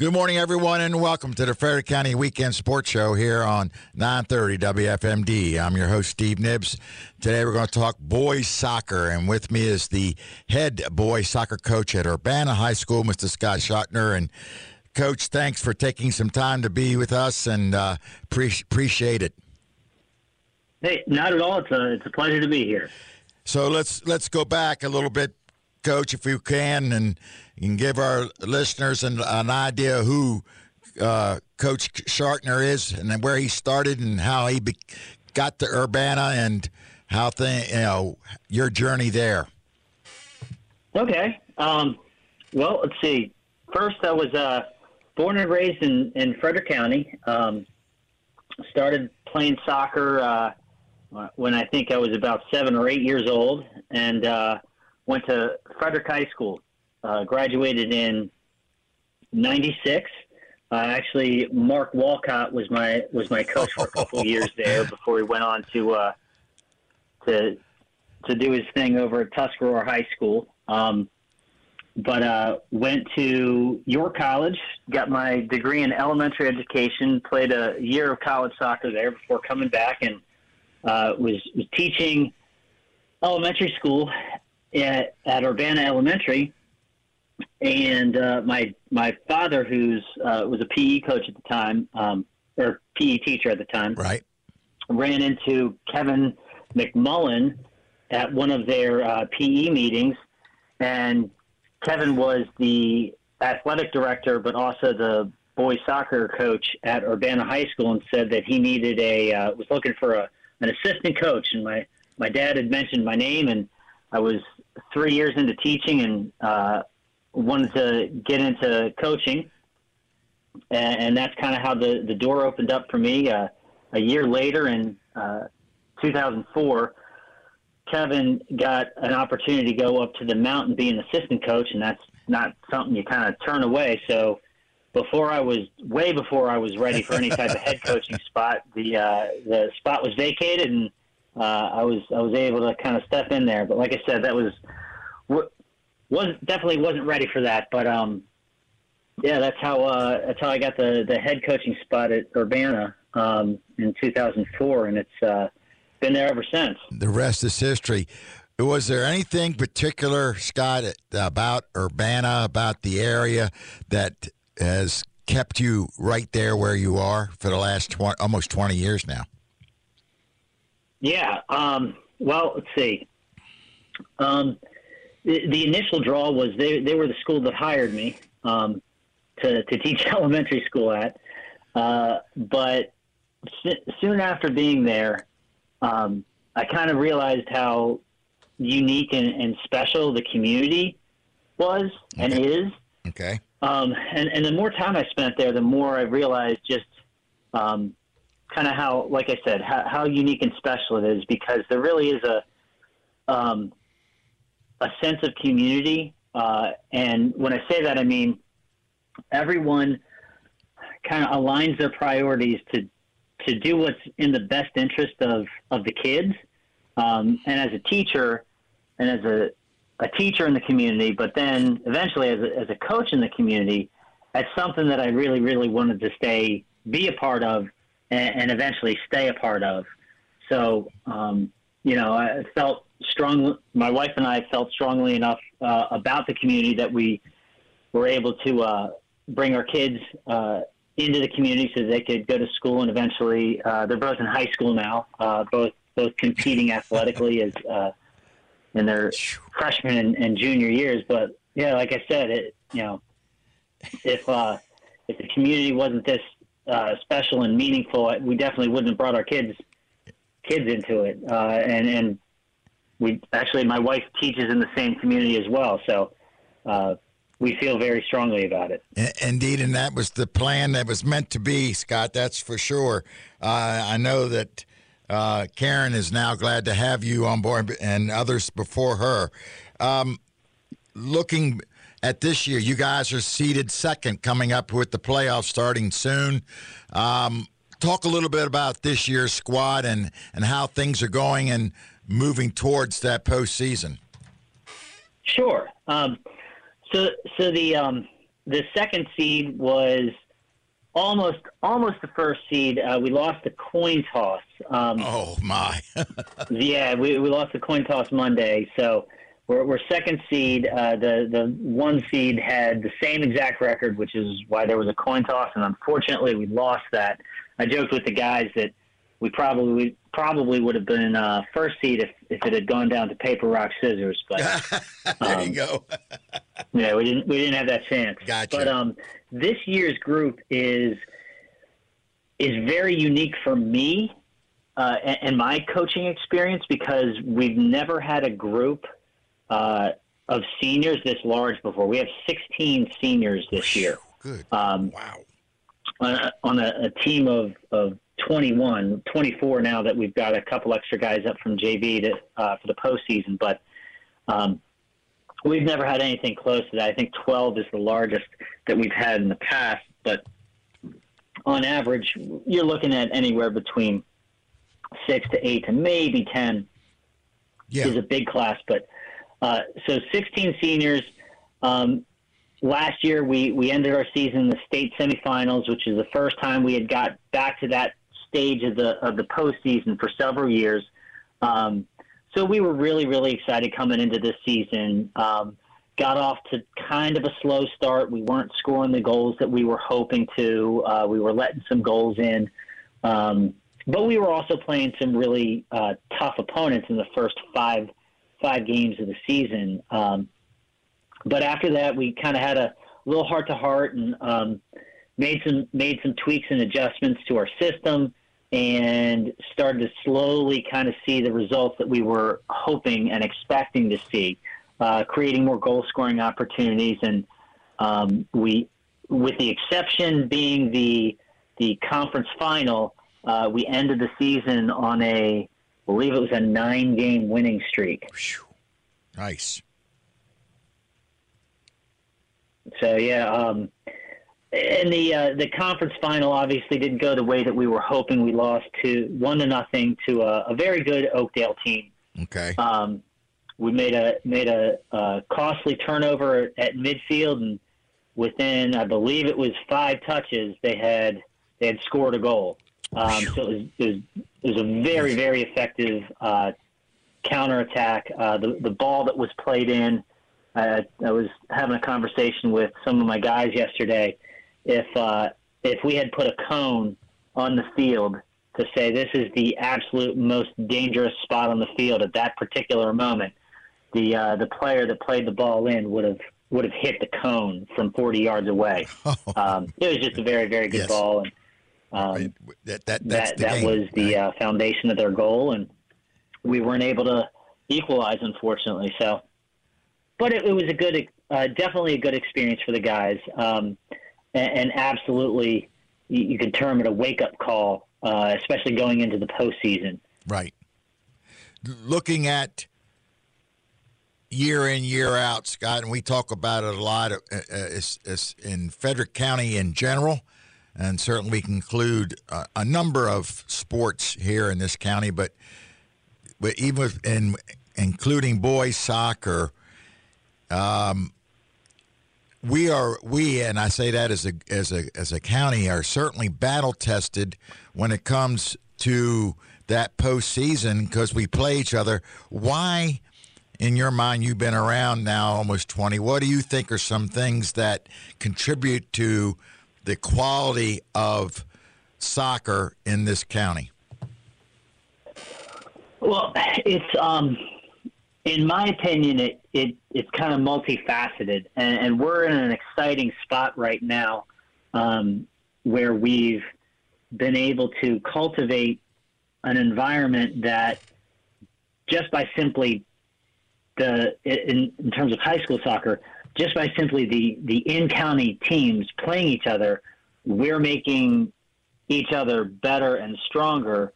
Good morning, everyone, and welcome to the Frederick County Weekend Sports Show here on 930 WFMD. I'm your host, Steve Nibbs. Today we're going to talk boys soccer, and with me is the head boys soccer coach at Urbana High School, Mr. Scott Schartner. And, Coach, thanks for taking some time to be with us, and uh, pre- appreciate it. Hey, not at all. It's a, it's a pleasure to be here. So let's let's go back a little bit, Coach, if you can, and you can give our listeners an, an idea who uh, Coach Schartner is and where he started and how he be, got to Urbana and how thing you know your journey there. Okay. Um, well, let's see. First, I was uh, born and raised in, in Frederick County. Um, started playing soccer uh, when I think I was about seven or eight years old, and uh, went to Frederick High School uh, graduated in '96. Uh, actually, Mark Walcott was my was my coach for a couple of years there before he went on to uh, to to do his thing over at Tuscarora High School. Um, but uh, went to York College, got my degree in elementary education, played a year of college soccer there before coming back, and uh, was, was teaching elementary school at, at Urbana Elementary. And uh, my my father, who's uh, was a PE coach at the time, um, or PE teacher at the time, right, ran into Kevin McMullen at one of their uh, PE meetings, and Kevin was the athletic director, but also the boys soccer coach at Urbana High School, and said that he needed a uh, was looking for a an assistant coach, and my my dad had mentioned my name, and I was three years into teaching, and uh, wanted to get into coaching, and, and that's kind of how the the door opened up for me. Uh, a year later, in uh, 2004, Kevin got an opportunity to go up to the mountain, be an assistant coach, and that's not something you kind of turn away. So before I was way before I was ready for any type of head coaching spot, the uh, the spot was vacated, and uh, I was I was able to kind of step in there. But like I said, that was was definitely wasn't ready for that, but um, yeah, that's how uh, that's how I got the the head coaching spot at Urbana um, in 2004, and it's uh, been there ever since. The rest is history. Was there anything particular, Scott, about Urbana, about the area that has kept you right there where you are for the last 20, almost 20 years now? Yeah. Um, well, let's see. Um, the, the initial draw was they, they were the school that hired me um, to, to teach elementary school at. Uh, but soon after being there, um, I kind of realized how unique and, and, special the community was okay. and is. Okay. Um, and, and the more time I spent there, the more I realized just um, kind of how, like I said, how, how, unique and special it is because there really is a um, a sense of community. Uh, and when I say that, I mean everyone kind of aligns their priorities to to do what's in the best interest of of the kids. Um, and as a teacher, and as a a teacher in the community, but then eventually as a, as a coach in the community, that's something that I really, really wanted to stay, be a part of, and, and eventually stay a part of. So, um, you know, I felt strong. My wife and I felt strongly enough uh, about the community that we were able to uh, bring our kids uh, into the community so they could go to school and eventually uh, they're both in high school now, uh, both both competing athletically as uh, in their freshman and, and, junior years. But yeah, like I said, it you know if if the community wasn't this special and meaningful, we definitely wouldn't have brought our kids kids into it. and and we actually my wife teaches in the same community as well, so uh, we feel very strongly about it. Indeed, and that was the plan that was meant to be, Scott. That's for sure. Uh, I know that. Uh, Karen is now glad to have you on board and others before her. Um, looking at this year, you guys are seated second coming up with the playoffs starting soon. Um, talk a little bit about this year's squad and, and how things are going and moving towards that postseason? Sure. Um, so, so the um, the second seed was almost almost the first seed. Uh, we lost the coin toss. Um, oh my! yeah, we, we lost the coin toss Monday, so we're, we're second seed. Uh, the the one seed had the same exact record, which is why there was a coin toss, and unfortunately we lost that. I joked with the guys that we probably probably would have been uh, first seed if, if it had gone down to paper rock scissors. But there um, you go. yeah, we didn't we didn't have that chance. Gotcha. But um, this year's group is is very unique for me uh, and, and, my coaching experience because we've never had a group uh, of seniors this large before. We have 16 seniors this year. Good. Um, wow. On, a, on a, a team of, of 21, 24 now that we've got a couple extra guys up from JV to, uh, for the postseason. But um, we've never had anything close to that. I think 12 is the largest that we've had in the past. But on average, you're looking at anywhere between six to eight to maybe 10 yeah. is a big class. But uh, so 16 seniors. Um, last year, we, we ended our season in the state semifinals, which is the first time we had got back to that stage of the of the postseason for several years. Um, so we were really really excited coming into this season. Um, got off to kind of a slow start. We weren't scoring the goals that we were hoping to. Uh, we were letting some goals in. Um, but we were also playing some really uh, tough opponents in the first five five games of the season. Um, but after that, we kind of had a little heart to heart and um, made some made some tweaks and adjustments to our system and started to slowly kind of see the results that we were hoping and expecting to see, uh, creating more goal scoring opportunities. And um, we, with the exception being the the conference final, uh, we ended the season on a, believe it was a nine game winning streak. Nice. So yeah, um, and the uh, the conference final obviously didn't go the way that we were hoping. We lost to one to nothing to a, a very good Oakdale team. Okay. Um, we made a made a, a costly turnover at midfield, and within I believe it was five touches, they had they had scored a goal. Um, so it was, it was, it was a very very effective uh, counterattack. Uh, the the ball that was played in. Uh, I was having a conversation with some of my guys yesterday if uh, if we had put a cone on the field to say this is the absolute most dangerous spot on the field at that particular moment, the uh, the player that played the ball in would have would have hit the cone from 40 yards away. Um, it was just a very very good yes. ball, and um, that that that, that was the uh, foundation of their goal, and we weren't able to equalize, unfortunately. So, but it, it was a good, uh, definitely a good experience for the guys. Um, and, and absolutely, you, you can term it a wake up call, uh, especially going into the postseason. Right. Looking at year in year out, Scott, and we talk about it a lot. Uh, uh in Frederick County in general, and certainly we include uh, a number of sports here in this county, but but even in including boys soccer. Um, we are we and I say that as a as a as a county are certainly battle tested when it comes to that postseason because we play each other. Why, in your mind, you've been around now almost twenty? What do you think are some things that contribute to the quality of soccer in this county? Well, it's um, in my opinion, it, it it's kind of multifaceted, and, and we're in an exciting spot right now um, where we've been able to cultivate an environment that just by simply the in, in terms of high school soccer, just by simply the the in county teams playing each other, we're making each other better and stronger.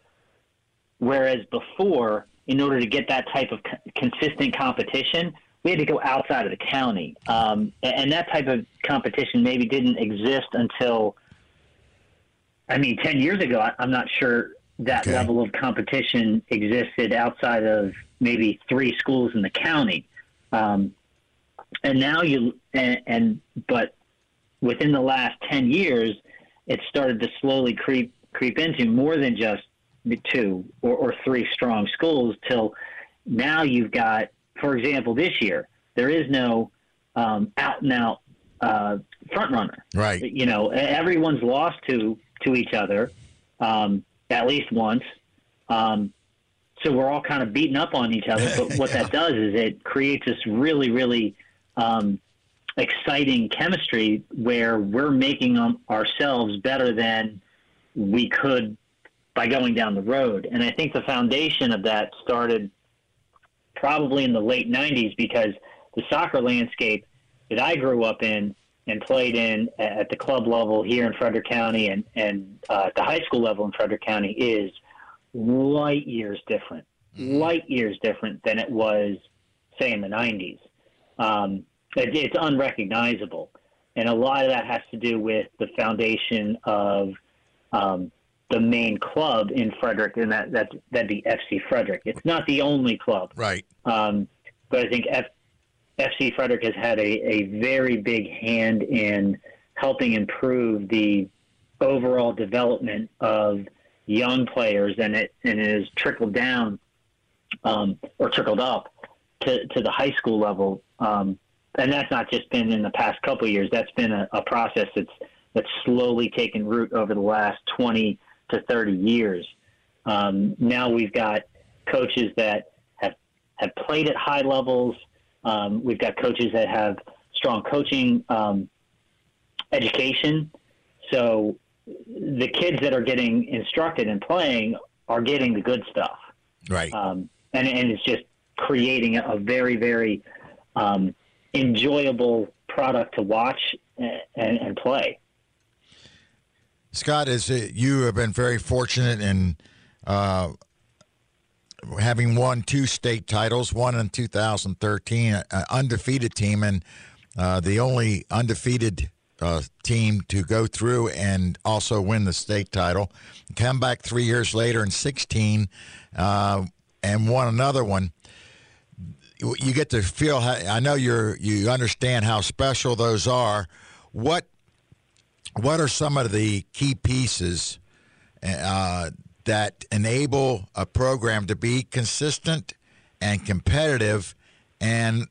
Whereas before, in order to get that type of co- consistent competition, we had to go outside of the county. Um, and that type of competition maybe didn't exist until, I mean, 10 years ago, I, am not sure that okay. level of competition existed outside of maybe three schools in the county. Um, and now you, and, and, but within the last 10 years, it started to slowly creep creep into more than just two or, or three strong schools till now you've got, for example, this year, there is no um, out and out uh, front runner. Right. You know, everyone's lost to to each other um, at least once. Um, so we're all kind of beating up on each other. But what that does is it creates this really, really um, exciting chemistry where we're making ourselves better than we could by going down the road. And I think the foundation of that started probably in the late 90s because the soccer landscape that I grew up in and played in at the club level here in Frederick County and, and uh, at the high school level in Frederick County is light years different, mm-hmm. light years different than it was, say, in the 90s. Um, it, it's unrecognizable. And a lot of that has to do with the foundation of um, the main club in Frederick, and that, that, that'd be FC Frederick. It's not the only club. Right. Um, but I think F, FC Frederick has had a, a very big hand in helping improve the overall development of young players, and it and it has trickled down um, or trickled up to, to the high school level. Um, and that's not just been in the past couple of years. That's been a, a process that's that's slowly taken root over the last twenty to thirty years. Um, now we've got coaches that have have played at high levels. Um, we've got coaches that have strong coaching um, education. So the kids that are getting instructed and playing are getting the good stuff. Right. Um, and, and it's just creating a, very, very um, enjoyable product to watch and, and play. Scott, it, you have been very fortunate in uh, having won two state titles, one in 2013, an undefeated team, and uh, the only undefeated uh, team to go through and also win the state title. Come back three years later in 16 uh, and won another one. You get to feel. How, I know you're. You understand how special those are. What What are some of the key pieces uh, that enable a program to be consistent and competitive and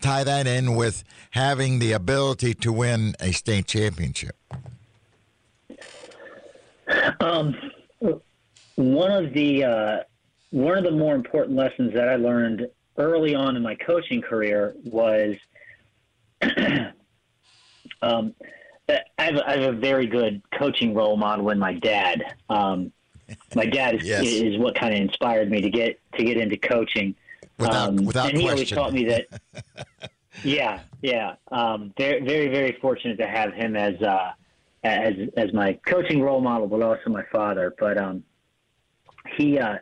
tie that in with having the ability to win a state championship? Um, one of the uh, one of the more important lessons that I learned early on in my coaching career was um, I, have a, I have a very good coaching role model in my dad. Um, my dad is, yes. is what kind of inspired me to get to get into coaching. Without, um, without and he question. always taught me that. yeah, yeah. Um, very, very, very fortunate to have him as uh, as as my coaching role model, but also my father. But um, he uh,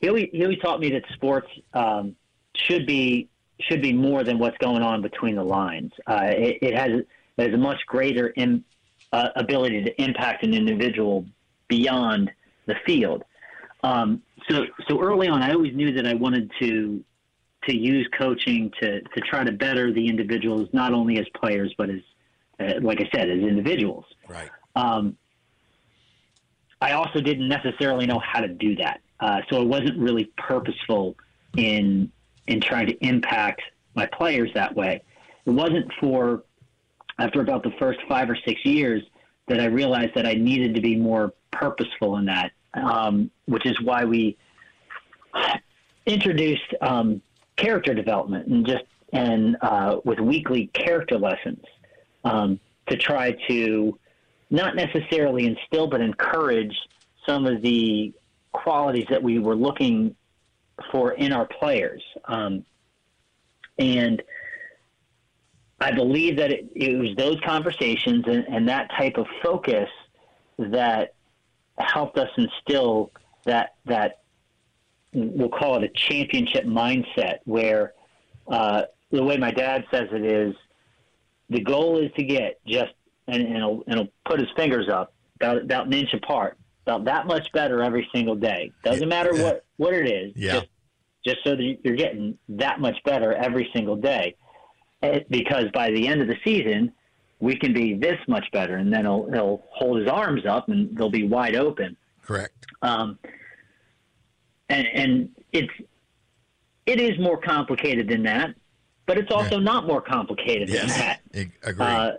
he always he always taught me that sports um, should be should be more than what's going on between the lines. Uh, it, it, has it has a much greater in, uh, ability to impact an individual beyond the field. Um, so so early on, I always knew that I wanted to to use coaching to to try to better the individuals, not only as players but as uh, like I said, as individuals. Right. Um, I also didn't necessarily know how to do that, uh, so it wasn't really purposeful in in trying to impact my players that way. It wasn't for after about the first five or six years that I realized that I needed to be more purposeful in that, um, which is why we introduced um, character development and just and uh, with weekly character lessons um, to try to not necessarily instill but encourage some of the qualities that we were looking for in our players. Um, and I believe that it, it was those conversations and, and, that type of focus that helped us instill that that we'll call it a championship mindset, where uh, the way my dad says it is, the goal is to get just and, and, he'll, and he'll put his fingers up about, about an inch apart, about that much better every single day. Doesn't matter what what it is, yeah. just just so that you're getting that much better every single day. It, because by the end of the season, we can be this much better, and then he'll he'll hold his arms up and they'll be wide open. Correct. Um, and and it's it is more complicated than that, but it's also yeah. not more complicated yes. than that. Agree. Uh,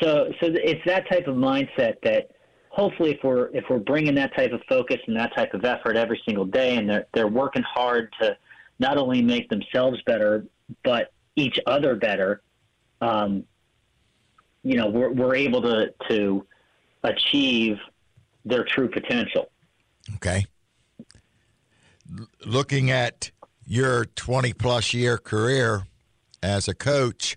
so so it's that type of mindset that hopefully if we're if we're bringing that type of focus and that type of effort every single day, and they're they're working hard to not only make themselves better but each other better. Um, you know, we're we're able to to achieve their true potential. Okay. L- looking at your 20 plus year career as a coach,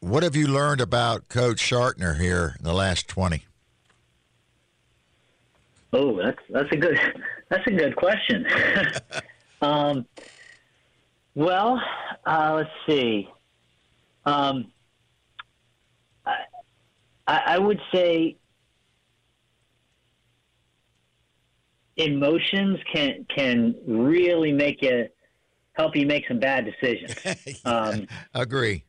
what have you learned about Coach Schartner here in the last 20? Oh, that's that's a good that's a good question. um, well, uh, let's see. Um, I, I would say emotions can can really make you help you make some bad decisions. yeah, um, agree.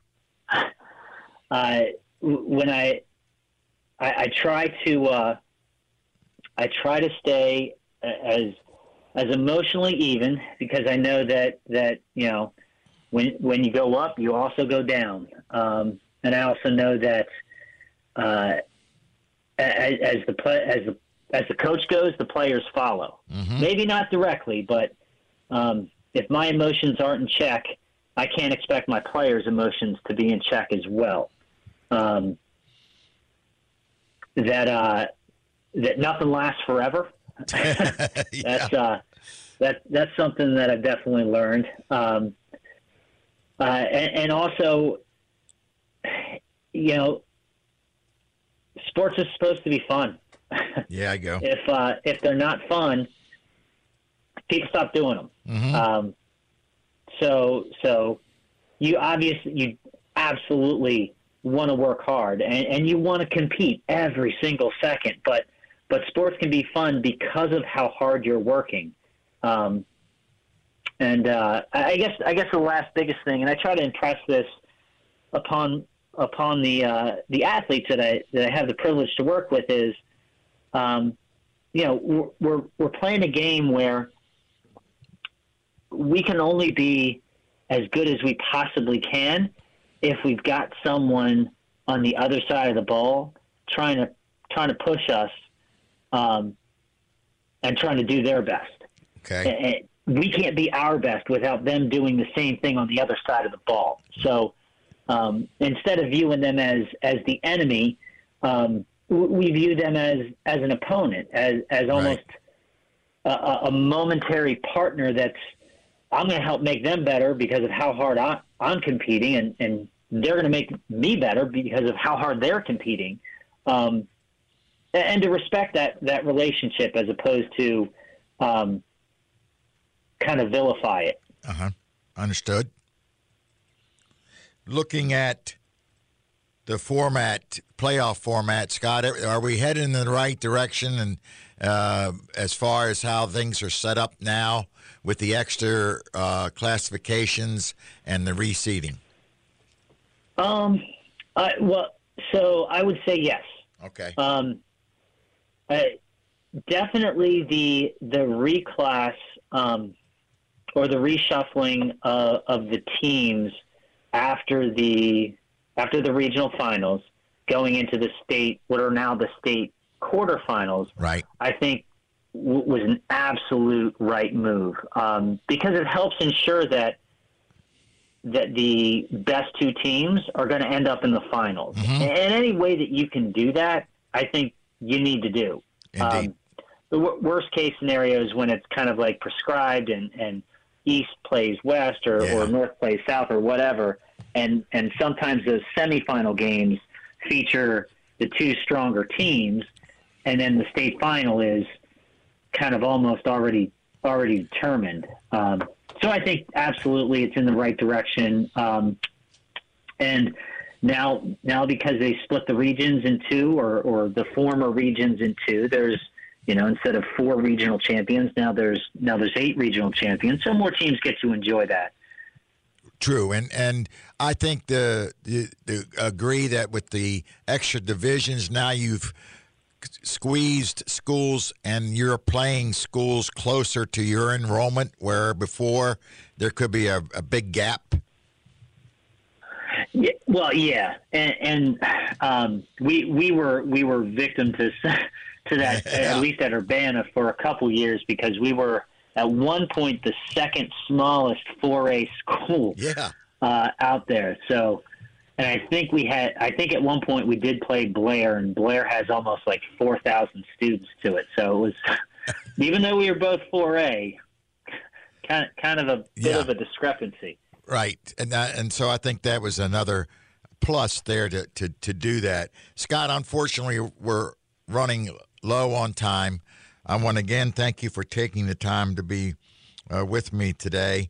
Uh, when I, I, I try to uh, I try to stay as as emotionally even because I know that that you know when when you go up, you also go down, um, and I also know that uh, as, as the play, as the as the coach goes, the players follow. Mm-hmm. Maybe not directly, but um, if my emotions aren't in check, I can't expect my players' emotions to be in check as well. Um, that uh, that nothing lasts forever. that's uh, that that's something that I've definitely learned. Um, uh, and, and also, you know, sports is supposed to be fun. yeah, I go. if uh, if they're not fun, people stop doing them. Mm-hmm. Um, so so you obviously you absolutely want to work hard and, and you want to compete every single second, but but sports can be fun because of how hard you're working. Um, and uh, I guess I guess the last biggest thing, and I try to impress this upon upon the uh, the athletes that I that I have the privilege to work with is, um, you know, we're, we're we're playing a game where we can only be as good as we possibly can if we've got someone on the other side of the ball trying to trying to push us um, and trying to do their best. Okay. And we can't be our best without them doing the same thing on the other side of the ball. So um, instead of viewing them as as the enemy, um, we view them as as an opponent, as as almost right. a, a, momentary partner. That's I'm going to help make them better because of how hard I, I'm competing, and and they're going to make me better because of how hard they're competing. Um, and to respect that that relationship as opposed to um, kind of vilify it. Uh huh. Understood. Looking at the format, playoff format, Scott, are we heading in the right direction? And uh, as far as how things are set up now with the extra uh, classifications and the reseeding? Um, I, well, so I would say yes. Okay. Um, uh, definitely the the reclass um, or the reshuffling uh, of the teams after the after the regional finals, going into the state what are now the state quarterfinals. Right. I think w- was an absolute right move um, because it helps ensure that that the best two teams are going to end up in the finals. Mm-hmm. And any way that you can do that, I think you need to do. Indeed. Um, the w- worst case scenario is when it's kind of like prescribed and, and East plays West or, yeah. or North plays South or whatever. And, and sometimes those semifinal games feature the two stronger teams. And then the state final is kind of almost already already determined. Um, so I think absolutely it's in the right direction. Um, and now, now because they split the regions in two, or, or the former regions in two, there's you know instead of four regional champions, now there's now there's eight regional champions. So more teams get to enjoy that. True, and and I think the, the, the agree that with the extra divisions now you've squeezed schools and you're playing schools closer to your enrollment where before there could be a, a big gap. Yeah, well, yeah, and, and um, we we were we were victim to to that Yeah. at least at Urbana for a couple years because we were at one point the second smallest 4A school Yeah, uh, out there. So, and I think we had, I think at one point we did play Blair, and Blair has almost like 4,000 students to it. So it was, even though we were both 4A, kind of, kind of a bit Yeah. of a discrepancy. Right, and that, and so I think that was another plus there to, to to do that. Scott, unfortunately, we're running low on time. I want to again thank you for taking the time to be uh, with me today.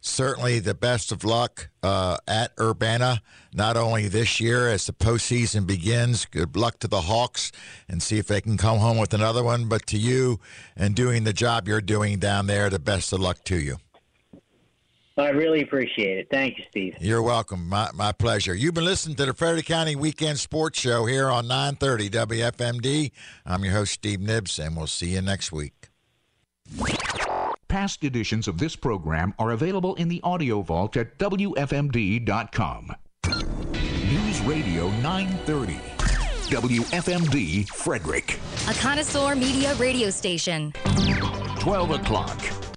Certainly, the best of luck uh, at Urbana, not only this year as the postseason begins. Good luck to the Hawks and see if they can come home with another one. But to you and doing the job you're doing down there, the best of luck to you. I really appreciate it. Thank you, Steve. You're welcome. My, my pleasure. You've been listening to the Frederick County Weekend Sports Show here on 930 WFMD. I'm your host, Steve Nibbs, and we'll see you next week. Past editions of this program are available in the audio vault at WFMD.com. News Radio 930. WFMD Frederick. A connoisseur media radio station. 12 o'clock.